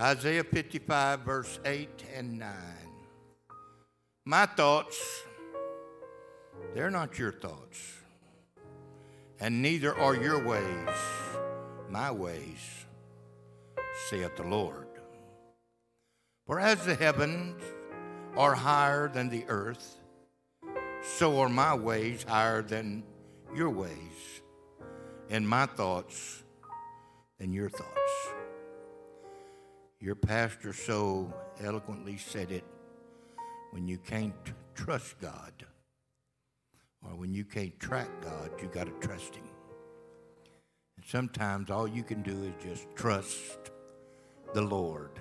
Isaiah 55, verse 8 and 9. My thoughts, they're not your thoughts, and neither are your ways my ways, saith the Lord. For as the heavens are higher than the earth, so are my ways higher than your ways, and my thoughts than your thoughts. Your pastor so eloquently said it when you can't trust God, or when you can't track God, you got to trust Him. And sometimes all you can do is just trust the Lord.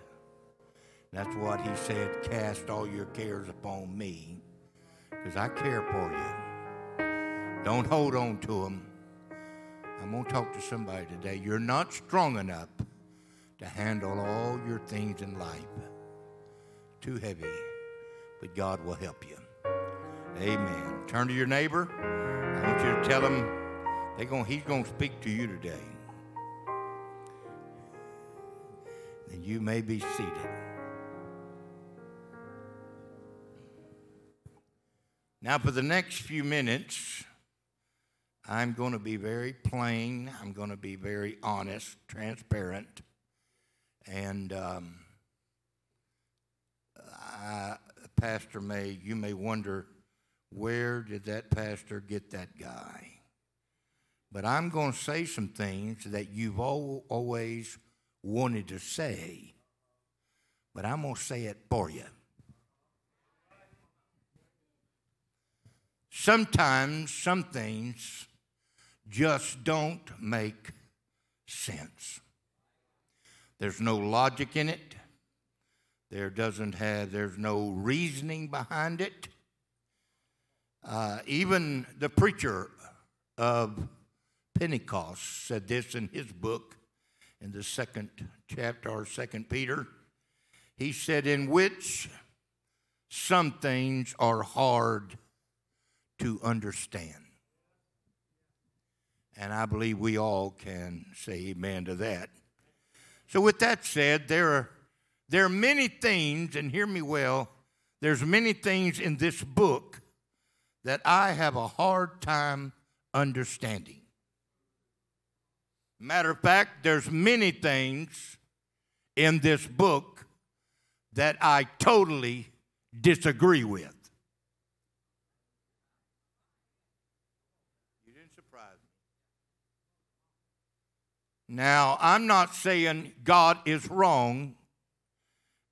That's what He said cast all your cares upon me, because I care for you. Don't hold on to them. I'm going to talk to somebody today. You're not strong enough to handle all your things in life. Too heavy, but God will help you. Amen. Turn to your neighbor. I want you to tell him they going, he's going to speak to you today. And you may be seated. Now, for the next few minutes, I'm going to be very plain. I'm going to be very honest, transparent. And um, I, Pastor may, you may wonder, where did that pastor get that guy? But I'm going to say some things that you've all, always wanted to say, but I'm going to say it for you. Sometimes some things just don't make sense. There's no logic in it. There doesn't have, there's no reasoning behind it. Uh, even the preacher of Pentecost said this in his book in the second chapter or second Peter. He said, In which some things are hard to understand. And I believe we all can say amen to that. So, with that said, there are, there are many things, and hear me well, there's many things in this book that I have a hard time understanding. Matter of fact, there's many things in this book that I totally disagree with. Now, I'm not saying God is wrong,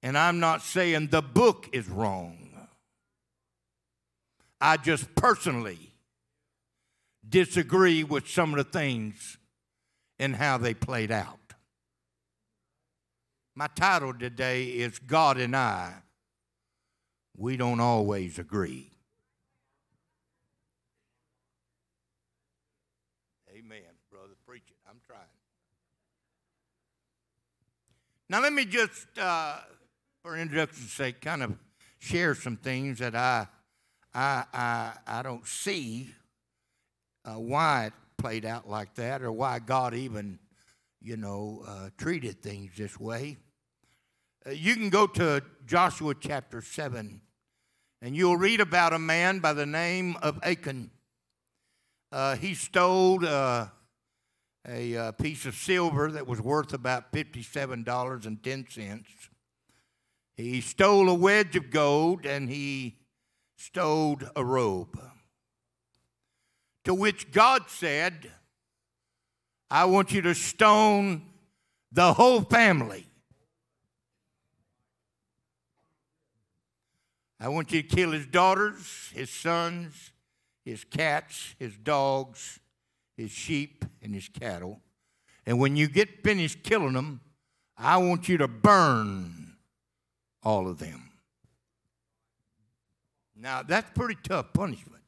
and I'm not saying the book is wrong. I just personally disagree with some of the things and how they played out. My title today is God and I, we don't always agree. Now, let me just, uh, for introduction's sake, kind of share some things that I, I, I, I don't see uh, why it played out like that or why God even, you know, uh, treated things this way. Uh, you can go to Joshua chapter 7, and you'll read about a man by the name of Achan. Uh, he stole uh, a uh, piece of silver that was worth about $57.10. He stole a wedge of gold and he stole a robe. To which God said, I want you to stone the whole family. I want you to kill his daughters, his sons, his cats, his dogs, his sheep and his cattle. And when you get finished killing them, I want you to burn all of them. Now, that's pretty tough punishment.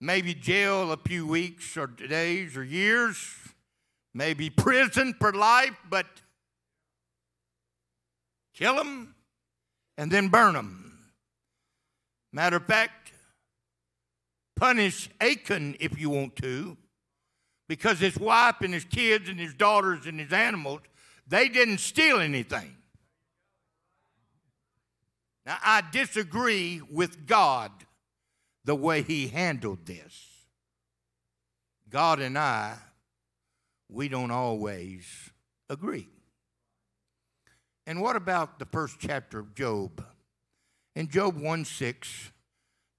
Maybe jail a few weeks or days or years, maybe prison for life, but kill them and then burn them. Matter of fact, punish Achan if you want to, because his wife and his kids and his daughters and his animals They didn't steal anything. Now, I disagree with God the way He handled this. God and I, we don't always agree. And what about the first chapter of Job? In Job 1 6,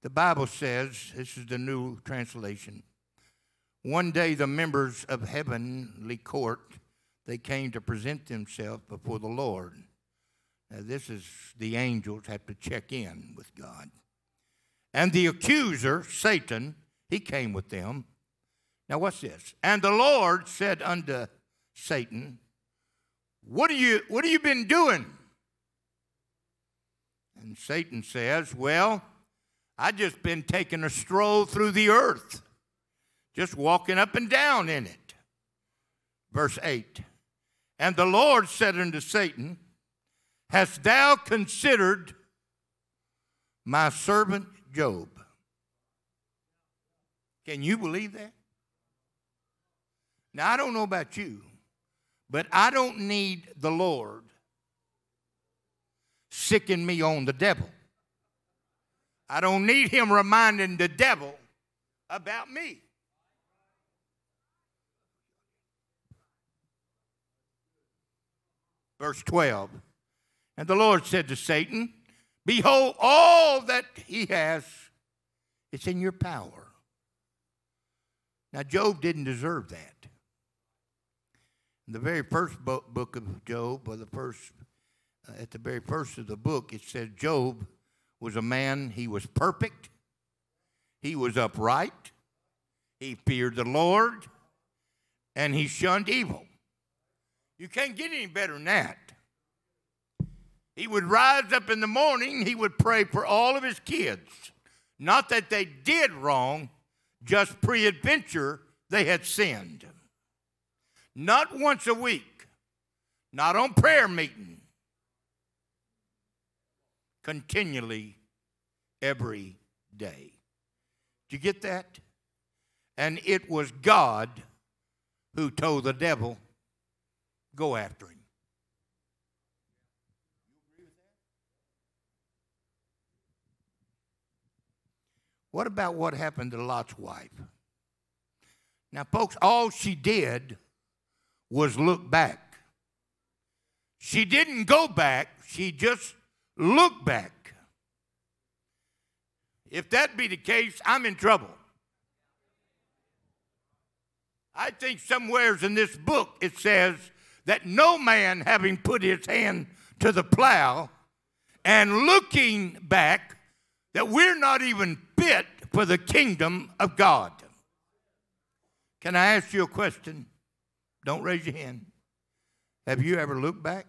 the Bible says, this is the new translation, one day the members of heavenly court, they came to present themselves before the Lord. Now this is the angels have to check in with God. And the accuser, Satan, he came with them. Now what's this? And the Lord said unto Satan, What are you what have you been doing? And Satan says, Well, I just been taking a stroll through the earth, just walking up and down in it. Verse 8. And the Lord said unto Satan, Hast thou considered my servant Job? Can you believe that? Now, I don't know about you, but I don't need the Lord sicking me on the devil. I don't need him reminding the devil about me. Verse 12 And the Lord said to Satan, Behold, all that he has, it's in your power. Now, Job didn't deserve that. In the very first book of Job, or the first, uh, at the very first of the book, it said Job was a man, he was perfect, he was upright, he feared the Lord, and he shunned evil. You can't get any better than that. He would rise up in the morning, he would pray for all of his kids. Not that they did wrong, just pre adventure, they had sinned. Not once a week, not on prayer meeting, continually every day. Did you get that? And it was God who told the devil, go after him. What about what happened to Lot's wife? Now, folks, all she did was look back. She didn't go back, she just looked back. If that be the case, I'm in trouble. I think somewheres in this book it says that no man having put his hand to the plow and looking back, that we're not even fit for the kingdom of God. Can I ask you a question? Don't raise your hand. Have you ever looked back?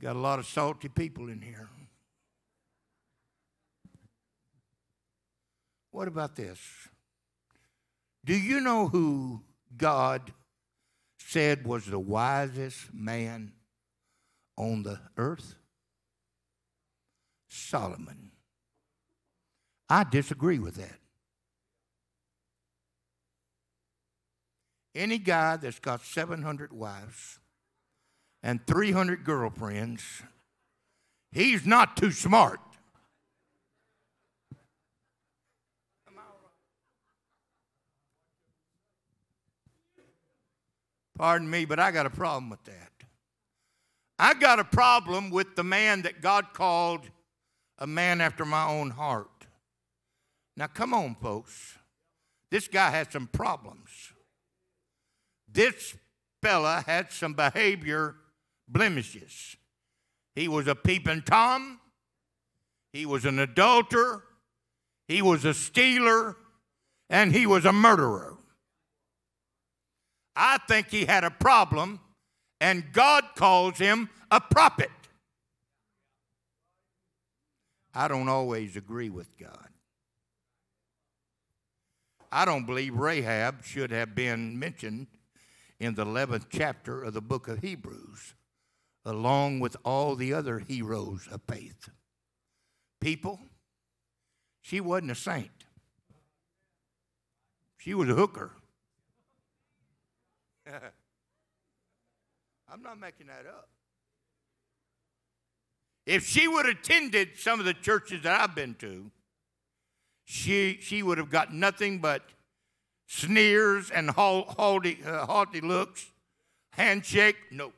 Got a lot of salty people in here. What about this? Do you know who God said was the wisest man on the earth? Solomon. I disagree with that. Any guy that's got 700 wives and 300 girlfriends, he's not too smart. Pardon me, but I got a problem with that. I got a problem with the man that God called a man after my own heart. Now, come on, folks. This guy had some problems. This fella had some behavior blemishes. He was a peeping Tom. He was an adulterer. He was a stealer. And he was a murderer. I think he had a problem, and God calls him a prophet. I don't always agree with God. I don't believe Rahab should have been mentioned in the 11th chapter of the book of Hebrews, along with all the other heroes of faith. People, she wasn't a saint, she was a hooker. I'm not making that up. If she would have attended some of the churches that I've been to, she, she would have got nothing but sneers and haughty, uh, haughty looks. Handshake, no.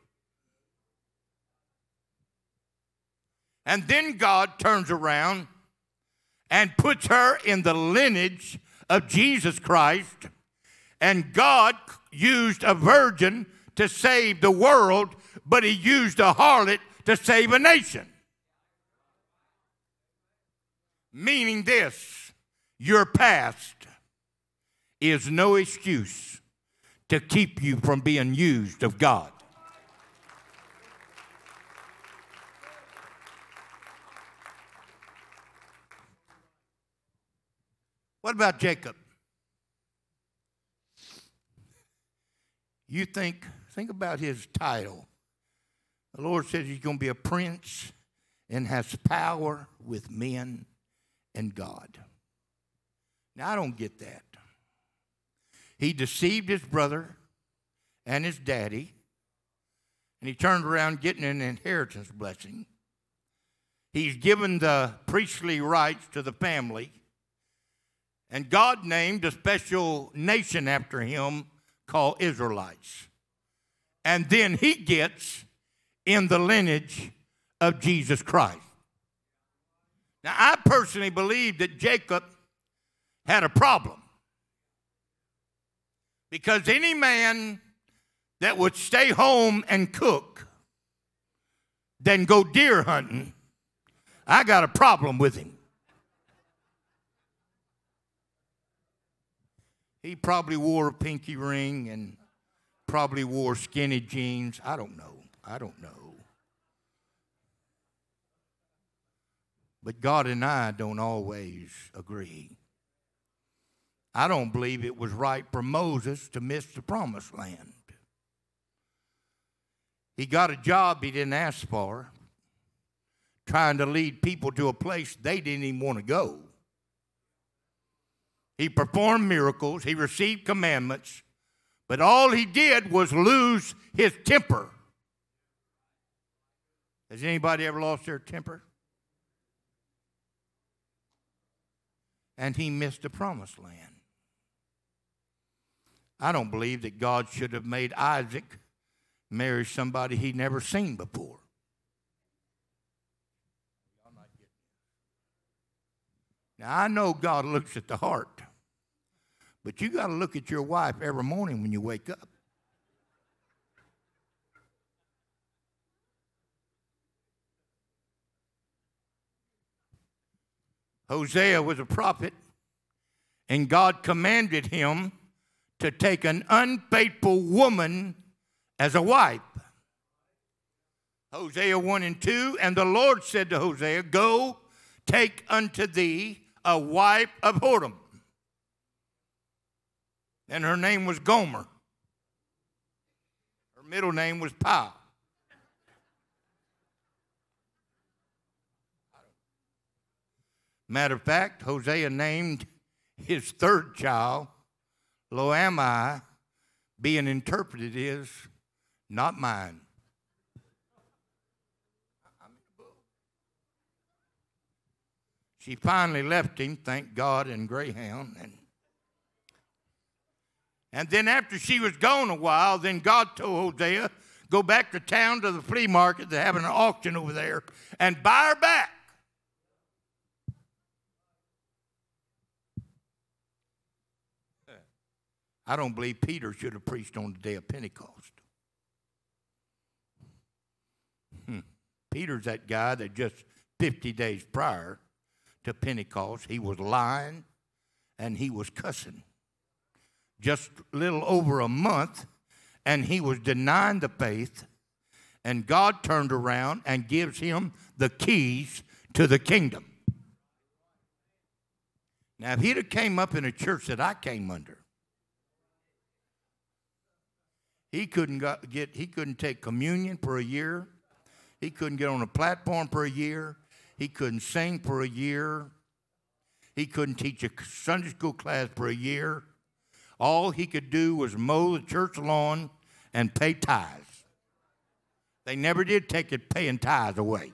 And then God turns around and puts her in the lineage of Jesus Christ. And God used a virgin to save the world, but he used a harlot to save a nation. Meaning this your past is no excuse to keep you from being used of God. What about Jacob? You think, think about his title. The Lord says he's going to be a prince and has power with men and God. Now, I don't get that. He deceived his brother and his daddy, and he turned around getting an inheritance blessing. He's given the priestly rights to the family, and God named a special nation after him called Israelites. And then he gets in the lineage of Jesus Christ. Now, I personally believe that Jacob had a problem. Because any man that would stay home and cook than go deer hunting, I got a problem with him. He probably wore a pinky ring and probably wore skinny jeans. I don't know. I don't know. But God and I don't always agree. I don't believe it was right for Moses to miss the promised land. He got a job he didn't ask for, trying to lead people to a place they didn't even want to go. He performed miracles, he received commandments, but all he did was lose his temper. Has anybody ever lost their temper? and he missed the promised land. I don't believe that God should have made Isaac marry somebody he'd never seen before. Now, I know God looks at the heart, but you got to look at your wife every morning when you wake up. Hosea was a prophet, and God commanded him to take an unfaithful woman as a wife. Hosea 1 and 2, and the Lord said to Hosea, Go, take unto thee a wife of whoredom. And her name was Gomer. Her middle name was Pa. Matter of fact, Hosea named his third child, Loammi, being interpreted is not mine. She finally left him, thank God, in Greyhound. And, and then after she was gone a while, then God told Hosea, go back to town to the flea market. They're having an auction over there and buy her back. I don't believe Peter should have preached on the day of Pentecost. Hmm. Peter's that guy that just 50 days prior to Pentecost, he was lying and he was cussing. Just a little over a month, and he was denying the faith, and God turned around and gives him the keys to the kingdom. Now, if he'd have came up in a church that I came under, He couldn't get, he couldn't take communion for a year. He couldn't get on a platform for a year. He couldn't sing for a year. He couldn't teach a Sunday school class for a year. All he could do was mow the church lawn and pay tithes. They never did take it paying tithes away.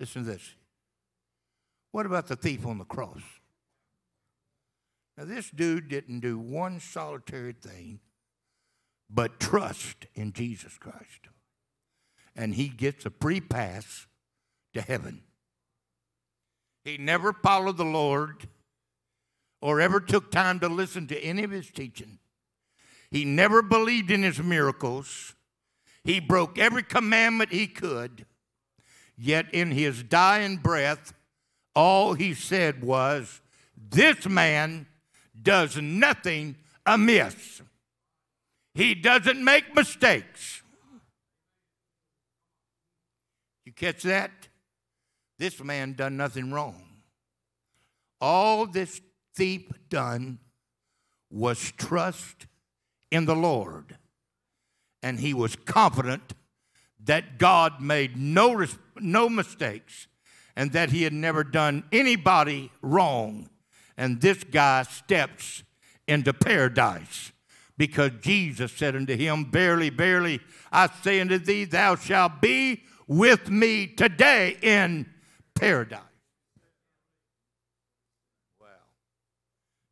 Listen to this. What about the thief on the cross? Now, this dude didn't do one solitary thing but trust in Jesus Christ. And he gets a free pass to heaven. He never followed the Lord or ever took time to listen to any of his teaching. He never believed in his miracles. He broke every commandment he could. Yet in his dying breath, all he said was, This man does nothing amiss. He doesn't make mistakes. You catch that? This man done nothing wrong. All this thief done was trust in the Lord. And he was confident that God made no, no mistakes and that he had never done anybody wrong and this guy steps into paradise because Jesus said unto him, Barely, barely, I say unto thee, thou shalt be with me today in paradise. Well,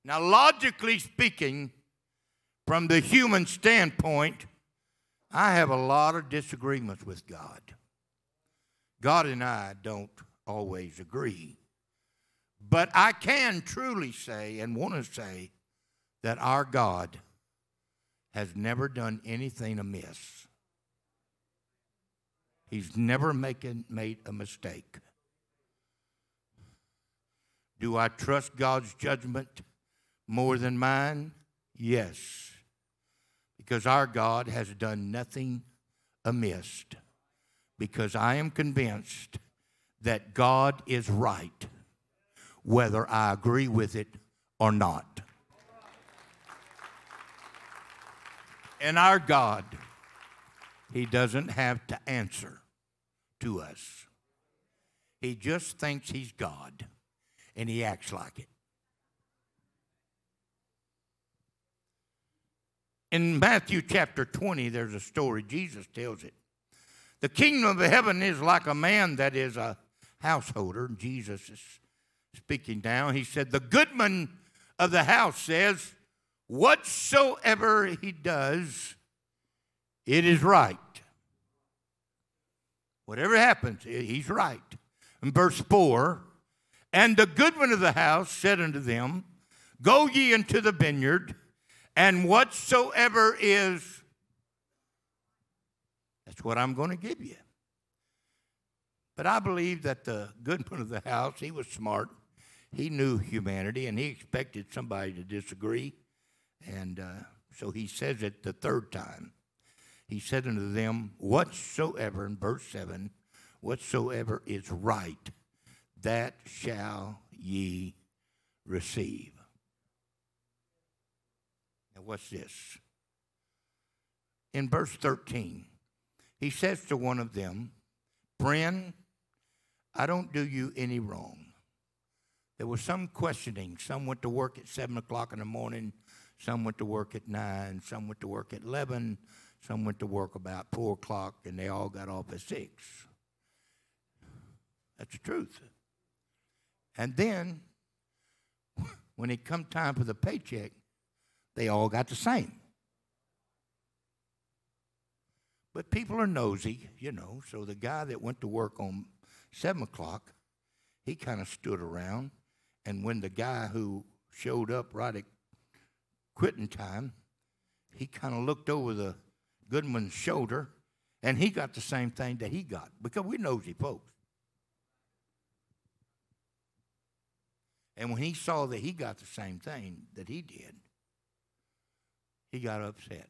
now, logically speaking, from the human standpoint, I have a lot of disagreements with God. God and I don't always agree. But I can truly say and want to say that our God has never done anything amiss. He's never making, made a mistake. Do I trust God's judgment more than mine? Yes. Because our God has done nothing amiss. Because I am convinced that God is right whether I agree with it or not. And our God, He doesn't have to answer to us. He just thinks He's God and He acts like it. In Matthew chapter 20, there's a story, Jesus tells it. The kingdom of heaven is like a man that is a householder. Jesus is speaking now, he said, The goodman of the house says, Whatsoever he does, it is right. Whatever happens, he's right. In verse 4, and the goodman of the house said unto them, Go ye into the vineyard, and whatsoever is, that's what I'm going to give you. But I believe that the goodman of the house, he was smart he knew humanity and he expected somebody to disagree. And uh, so he says it the third time. He said unto them, Whatsoever, in verse 7, whatsoever is right, that shall ye receive. Now, what's this? In verse 13, he says to one of them, Friend, I don't do you any wrong there was some questioning. Some went to work at 7 o'clock in the morning, some went to work at 9, some went to work at 11, some went to work about 4 o'clock, and they all got off at 6. That's the truth. And then, when it come time for the paycheck, they all got the same. But people are nosy, you know, so the guy that went to work on 7 o'clock, he kind of stood around and when the guy who showed up right at quitting time, he kind of looked over the Goodman's shoulder and he got the same thing that he got because we're nosy folks. And when he saw that he got the same thing that he did, he got upset.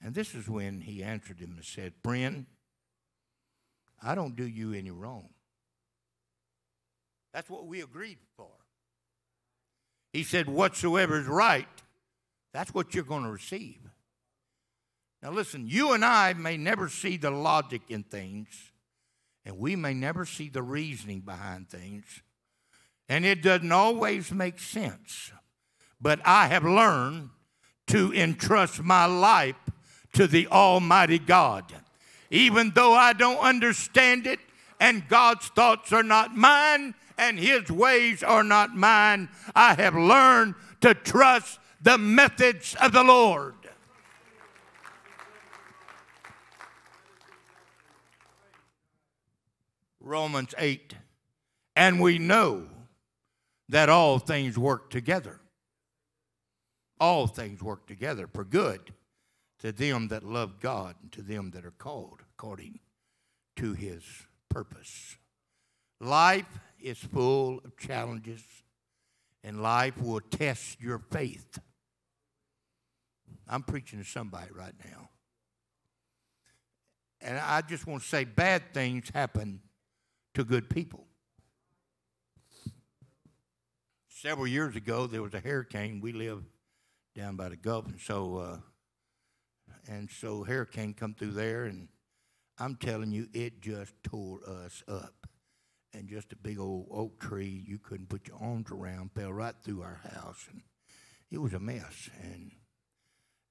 And this is when he answered him and said, Friend, I don't do you any wrong. That's what we agreed for. He said, Whatsoever is right, that's what you're going to receive. Now, listen, you and I may never see the logic in things, and we may never see the reasoning behind things, And it doesn't always make sense. But I have learned to entrust my life to the Almighty God. Even though I don't understand it, and God's thoughts are not mine, and His ways are not mine, I have learned to trust the methods of the Lord. Romans 8. And we know that all things work together. All things work together for good to them that love God and to them that are called according to his purpose. Life is full of challenges, and life will test your faith. I'm preaching to somebody right now. And I just want to say bad things happen to good people. Several years ago, there was a hurricane. We live down by the Gulf, and so uh, and so hurricane come through there, and I'm telling you, it just tore us up. And just a big old oak tree you couldn't put your arms around fell right through our house, and it was a mess. And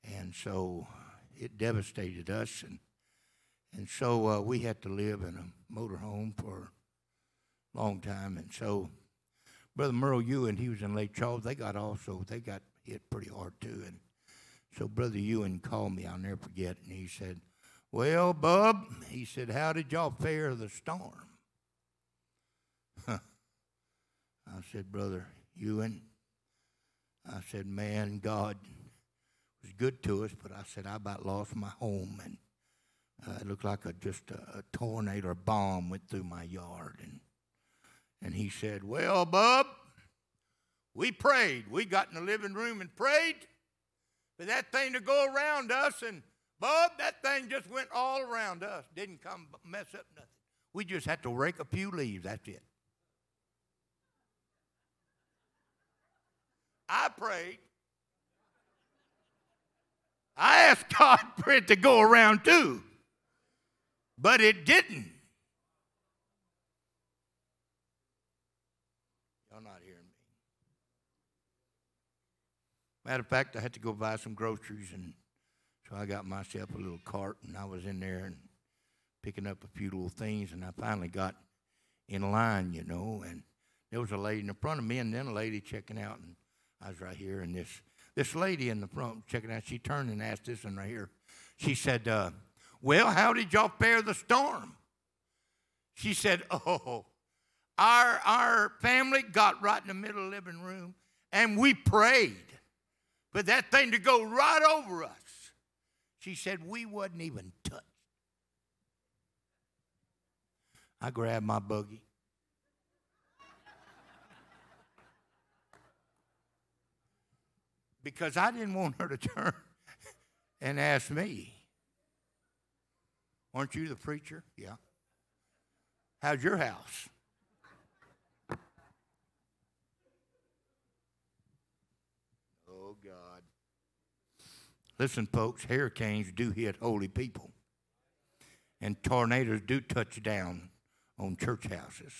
and so it devastated us, and and so uh, we had to live in a motorhome for a long time. And so Brother Merle Ewan, he was in Lake Charles. They got also they got hit pretty hard too. And so Brother Ewan called me. I'll never forget. And he said, "Well, Bub," he said, "How did y'all fare the storm?" I said, Brother Ewan, I said, man, God was good to us, but I said, I about lost my home and uh, it looked like a, just a, a tornado or bomb went through my yard. And, and he said, Well, Bub, we prayed. We got in the living room and prayed for that thing to go around us. And, Bub, that thing just went all around us. Didn't come mess up nothing. We just had to rake a few leaves. That's it. I prayed. I asked God for it to go around too but it didn't. Not hearing me. Matter of fact, I had to go buy some groceries, and so I got myself a little cart, and I was in there and picking up a few little things, and I finally got in line, you know, and there was a lady in the front of me, and then a lady checking out, and I was right here, and this this lady in the front checking out, she turned and asked this one right here. She said, uh, well, how did y'all fare the storm? She said, Oh, our, our family got right in the middle of the living room and we prayed for that thing to go right over us. She said, We wasn't even touched. I grabbed my buggy. Because I didn't want her to turn and ask me. Aren't you the preacher? Yeah. How's your house? Oh, God. Listen, folks, hurricanes do hit holy people, and tornadoes do touch down on church houses.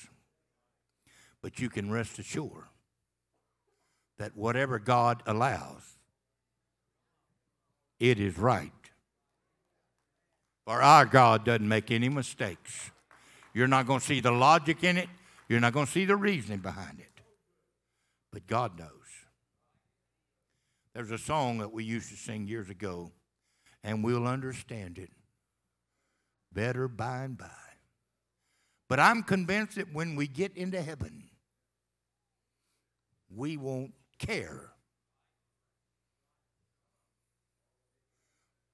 But you can rest assured that whatever God allows, it is right for our God doesn't make any mistakes. You're not going to see the logic in it, you're not going to see the reasoning behind it. But God knows. There's a song that we used to sing years ago, and we'll understand it better by and by. But I'm convinced that when we get into heaven, we won't care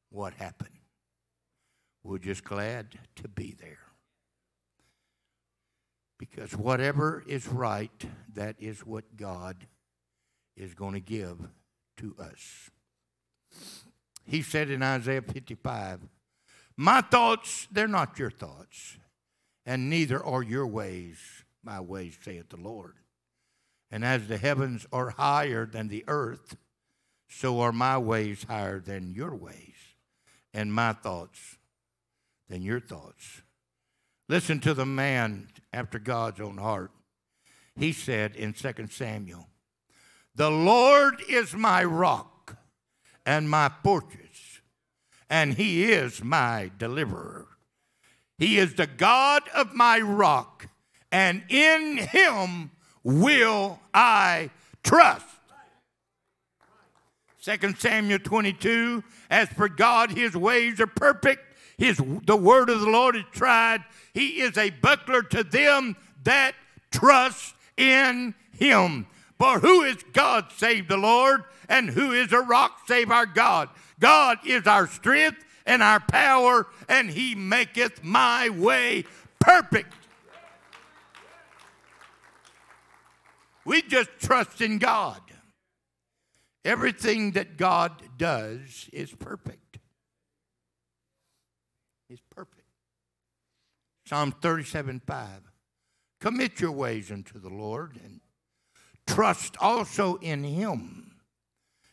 what happened. We're just glad to be there. Because whatever is right, that is what God is going to give to us. He said in Isaiah 55, My thoughts, they're not your thoughts, and neither are your ways my ways, saith the Lord. And as the heavens are higher than the earth, so are my ways higher than your ways, and my thoughts than your thoughts. Listen to the man after God's own heart. he said in 2 Samuel, The Lord is my rock and my fortress, and he is my deliverer. He is the God of my rock, and in him will I trust. 2 Samuel 22, as for God, his ways are perfect. His, the word of the Lord is tried. He is a buckler to them that trust in him. For who is God save the Lord? And who is a rock save our God? God is our strength and our power, and he maketh my way perfect. We just trust in God. Everything that God does is perfect. Is perfect. Psalm 37 5. Commit your ways unto the Lord and trust also in him,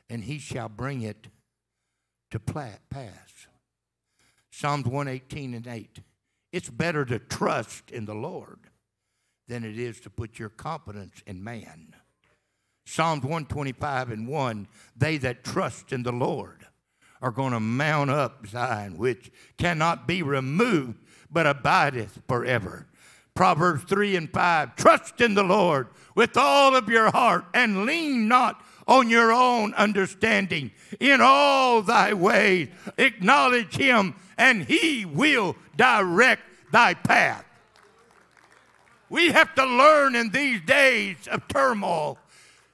and he shall bring it to pass. Psalms 118 and 8. It's better to trust in the Lord than it is to put your confidence in man. Psalms 125 and 1 They that trust in the Lord are going to mount up Zion, which cannot be removed, but abideth forever. Proverbs 3 and 5 Trust in the Lord with all of your heart and lean not on your own understanding. In all thy ways, acknowledge him, and he will direct thy path. We have to learn in these days of turmoil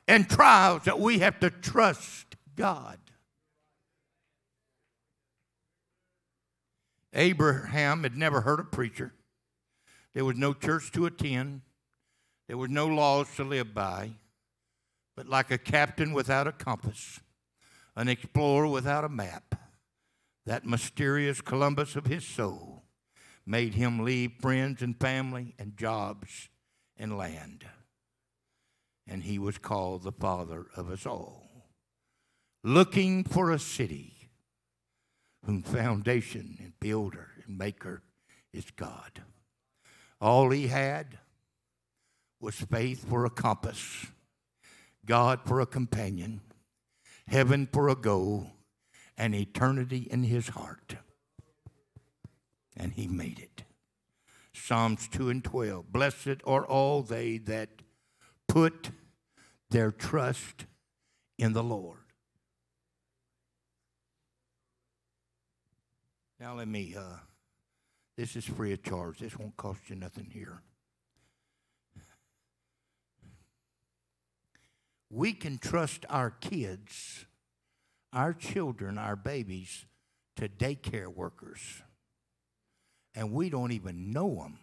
and trials that we have to trust God. Abraham had never heard a preacher. There was no church to attend. There was no laws to live by. But like a captain without a compass, an explorer without a map, that mysterious Columbus of his soul made him leave friends and family and jobs and land and he was called the father of us all. Looking for a city whom foundation and builder and maker is God. All he had was faith for a compass, God for a companion, heaven for a goal, and eternity in his heart. And he made it. Psalms 2 and 12 Blessed are all they that put their trust in the Lord. Now, let me, uh, this is free of charge. This won't cost you nothing here. We can trust our kids, our children, our babies to daycare workers, and we don't even know them.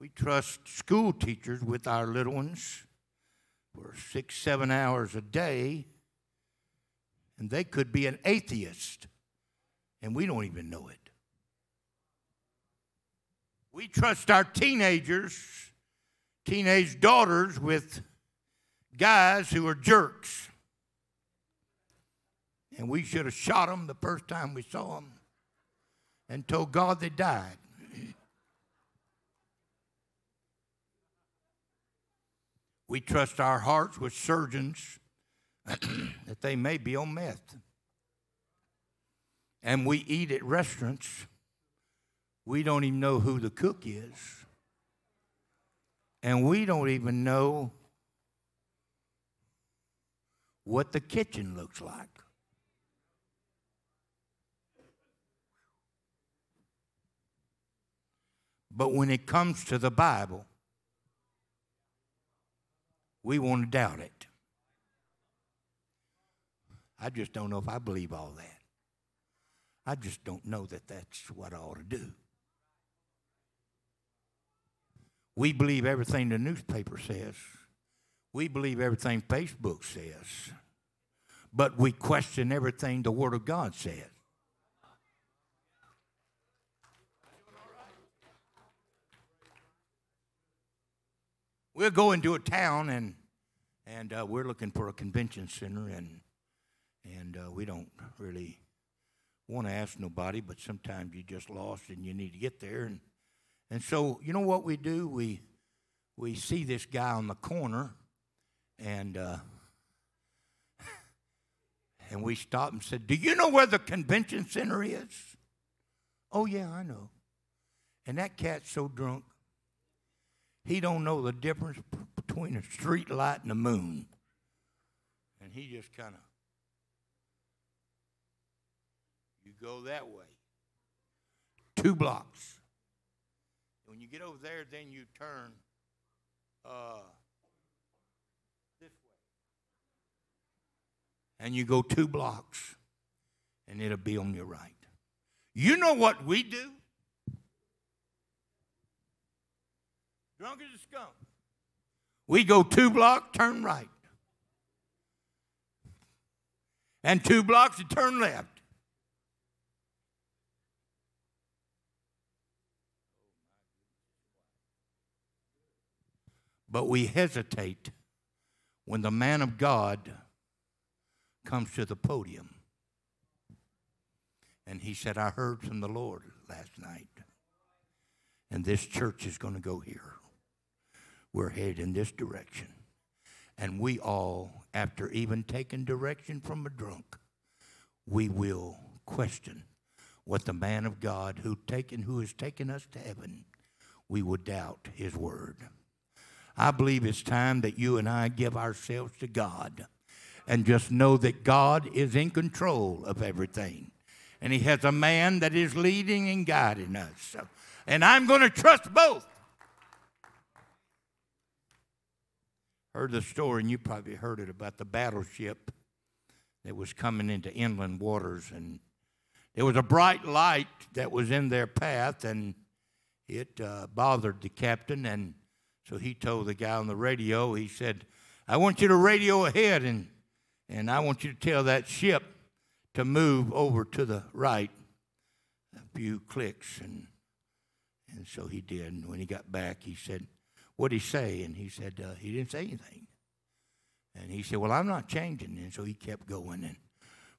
We trust school teachers with our little ones for six, seven hours a day, and they could be an atheist, and we don't even know it. We trust our teenagers, teenage daughters, with guys who are jerks. And we should have shot them the first time we saw them and told God they died. We trust our hearts with surgeons that they may be on meth. And we eat at restaurants. We don't even know who the cook is. And we don't even know what the kitchen looks like. But when it comes to the Bible, we want to doubt it. I just don't know if I believe all that. I just don't know that that's what I ought to do. We believe everything the newspaper says. We believe everything Facebook says. But we question everything the Word of God says. we'll go into a town and and uh, we're looking for a convention center and and uh, we don't really want to ask nobody, but sometimes you just lost and you need to get there. And, and so, you know what we do? We, we see this guy on the corner, and, uh, and we stop and said, Do you know where the convention center is? Oh, yeah, I know. And that cat's so drunk, he don't know the difference between a street light and the moon. And he just kind of You go that way. Two blocks. When you get over there, then you turn uh, this way. And you go two blocks, and it'll be on your right. You know what we do? Drunk as a skunk. We go two blocks, turn right. And two blocks and turn left. But we hesitate when the man of God comes to the podium. And he said, I heard from the Lord last night. And this church is going to go here. We're headed in this direction. And we all, after even taking direction from a drunk, we will question what the man of God who taken who has taken us to heaven, we would doubt his word. I believe it's time that you and I give ourselves to God and just know that God is in control of everything. And He has a man that is leading and guiding us. And I'm going to trust both. Heard the story, and you probably heard it about the battleship that was coming into inland waters. And there was a bright light that was in their path, and it uh, bothered the captain. And so he told the guy on the radio, he said, I want you to radio ahead and, and I want you to tell that ship to move over to the right a few clicks. And, and so he did. And when he got back, he said, What'd he say? And he said, uh, He didn't say anything. And he said, Well, I'm not changing. And so he kept going. And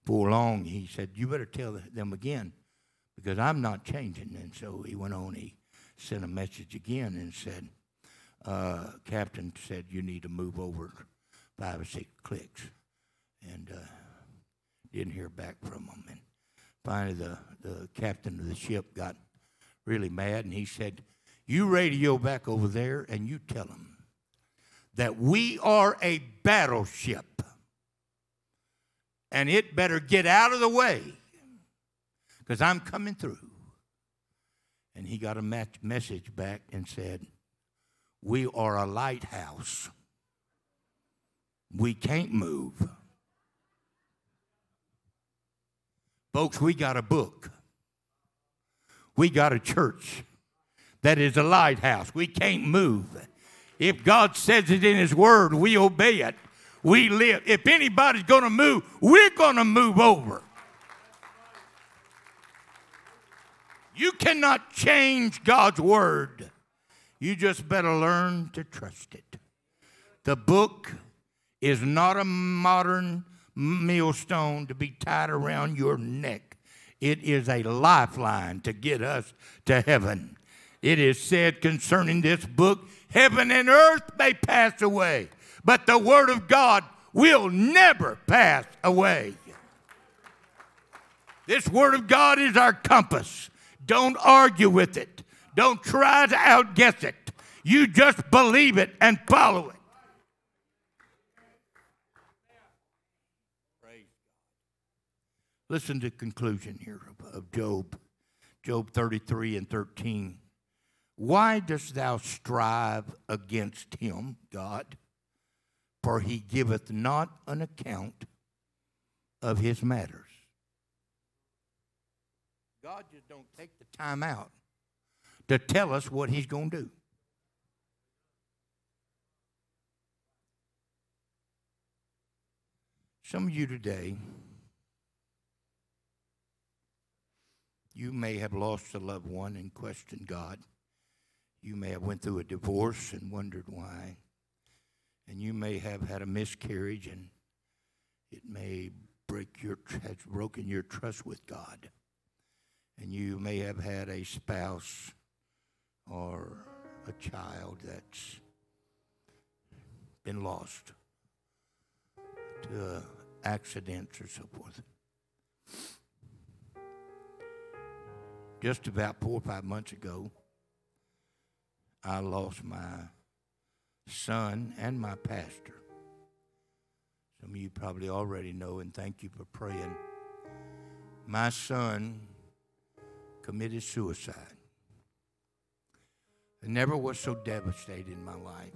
for long, he said, You better tell them again because I'm not changing. And so he went on. He sent a message again and said, uh, captain said you need to move over five or six clicks, and uh, didn't hear back from them. And finally, the the captain of the ship got really mad, and he said, "You radio back over there, and you tell them that we are a battleship, and it better get out of the way, because I'm coming through." And he got a message back and said we are a lighthouse. We can't move. Folks, we got a book. We got a church that is a lighthouse. We can't move. If God says it in His Word, we obey it. We live. If anybody's going to move, we're going to move over. You cannot change God's Word. You just better learn to trust it. The book is not a modern millstone to be tied around your neck. It is a lifeline to get us to heaven. It is said concerning this book heaven and earth may pass away, but the word of God will never pass away. This word of God is our compass. Don't argue with it. Don't try to outguess it. You just believe it and follow it. Listen to the conclusion here of Job, Job 33 and 13. Why dost thou strive against him, God? For he giveth not an account of his matters. God just don't take the time out to tell us what he's going to do. Some of you today, you may have lost a loved one and questioned God. You may have went through a divorce and wondered why. And you may have had a miscarriage and it may break your has broken your trust with God, and you may have had a spouse or a child that's been lost to accidents or so forth. Just about four or five months ago, I lost my son and my pastor. Some of you probably already know, and thank you for praying. My son committed suicide. I never was so devastated in my life.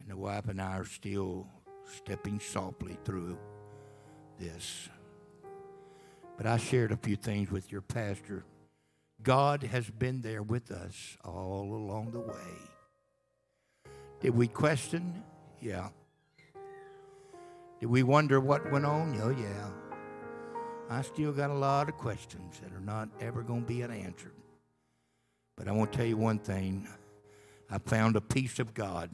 And the wife and I are still stepping softly through this. But I shared a few things with your pastor. God has been there with us all along the way. Did we question? Yeah. Did we wonder what went on? Oh, yeah. I still got a lot of questions that are not ever going to be unanswered. But I want to tell you one thing I found a peace of God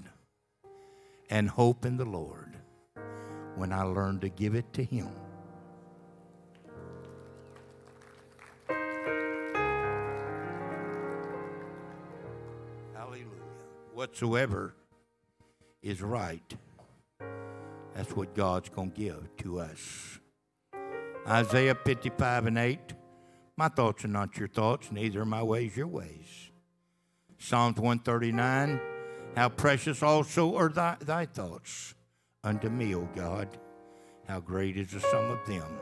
and hope in the Lord when I learned to give it to Him. Hallelujah. Whatsoever is right, that's what God's going to give to us. Isaiah 55 and 8. My thoughts are not your thoughts, neither are my ways your ways. Psalms 139. How precious also are thy, thy thoughts unto me, O God. How great is the sum of them.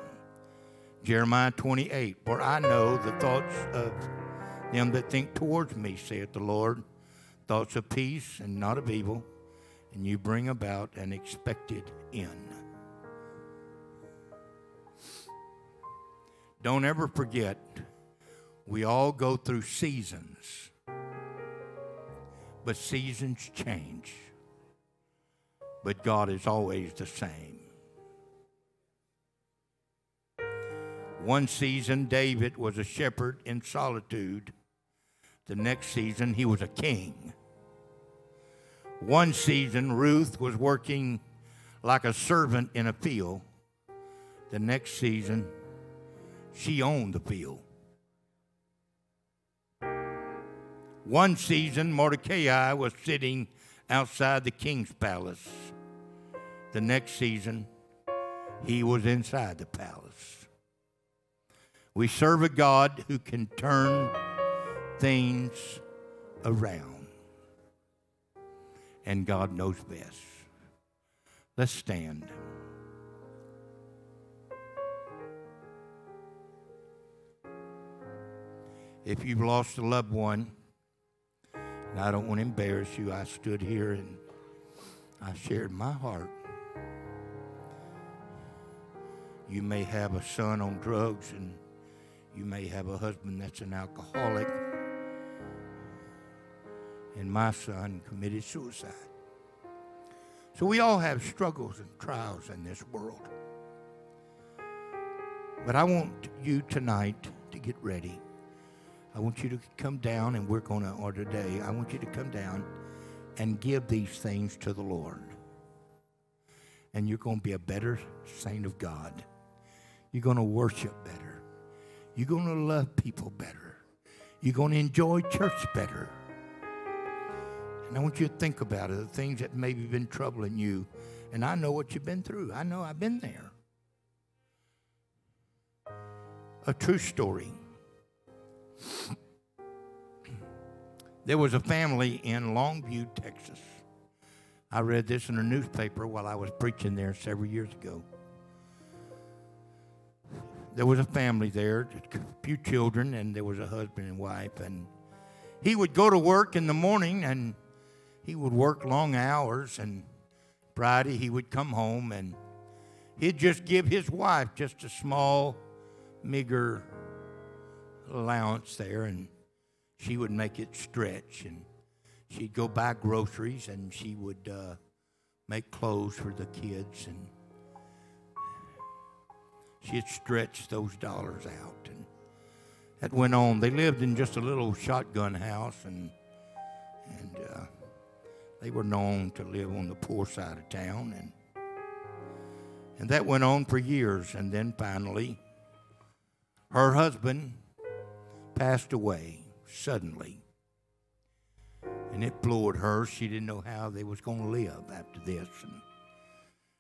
Jeremiah 28. For I know the thoughts of them that think towards me, saith the Lord, thoughts of peace and not of evil, and you bring about an expected end. Don't ever forget, we all go through seasons, but seasons change. But God is always the same. One season, David was a shepherd in solitude. The next season, he was a king. One season, Ruth was working like a servant in a field. The next season, she owned the field. One season, Mordecai was sitting outside the king's palace. The next season, he was inside the palace. We serve a God who can turn things around. And God knows best. Let's stand. If you've lost a loved one, and I don't want to embarrass you, I stood here and I shared my heart. You may have a son on drugs, and you may have a husband that's an alcoholic. And my son committed suicide. So we all have struggles and trials in this world. But I want you tonight to get ready. I want you to come down, and we're going to, or today, I want you to come down and give these things to the Lord. And you're going to be a better saint of God. You're going to worship better. You're going to love people better. You're going to enjoy church better. And I want you to think about it, the things that maybe been troubling you. And I know what you've been through. I know I've been there. A true story. There was a family in Longview, Texas. I read this in a newspaper while I was preaching there several years ago. There was a family there, a few children, and there was a husband and wife. And he would go to work in the morning and he would work long hours. And Friday he would come home and he'd just give his wife just a small, meager allowance there. And she would make it stretch and she'd go buy groceries and she would uh, make clothes for the kids and she'd stretch those dollars out and that went on they lived in just a little shotgun house and and uh, they were known to live on the poor side of town and And that went on for years. And then finally, her husband passed away suddenly. And it floored her. She didn't know how they was going to live after this. And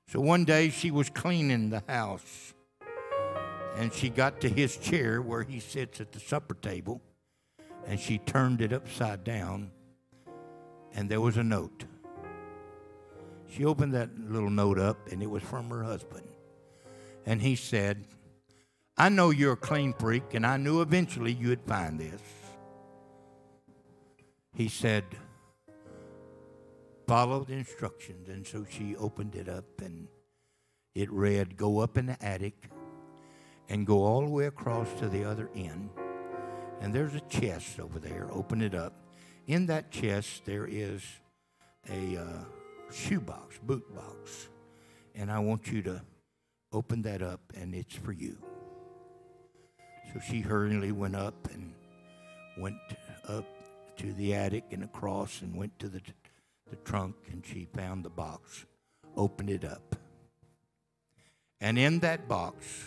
so one day she was cleaning the house and she got to his chair where he sits at the supper table and she turned it upside down and there was a note. She opened that little note up and it was from her husband. And he said, I know you're a clean freak and I knew eventually you'd find this. He said, follow the instructions. And so she opened it up and it read, Go up in the attic and go all the way across to the other end. And there's a chest over there. Open it up. In that chest, there is a uh, shoebox, boot box. And I want you to open that up, and it's for you. So she hurriedly went up and went up to the attic and across and went to the, the trunk, and she found the box, opened it up. And in that box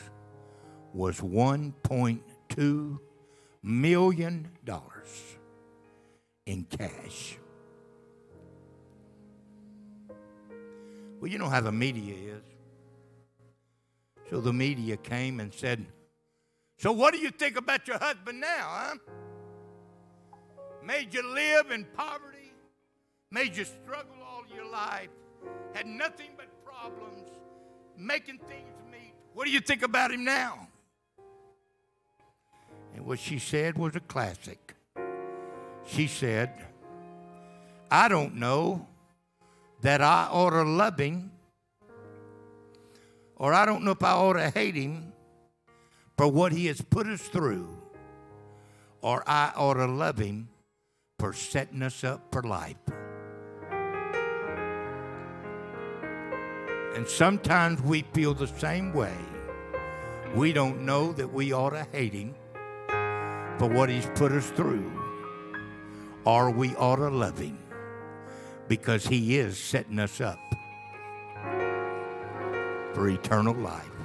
was $1.2 million in cash. Well, you know how the media is. So the media came and said, So what do you think about your husband now, huh? Made you live in poverty, made you struggle all your life, had nothing but problems, making things meet. What do you think about him now? And what she said was a classic. She said, I don't know that I ought to love him, or I don't know if I ought to hate him for what he has put us through, or I ought to love him for setting us up for life. And sometimes we feel the same way. We don't know that we ought to hate him for what he's put us through, or we ought to love him because he is setting us up for eternal life.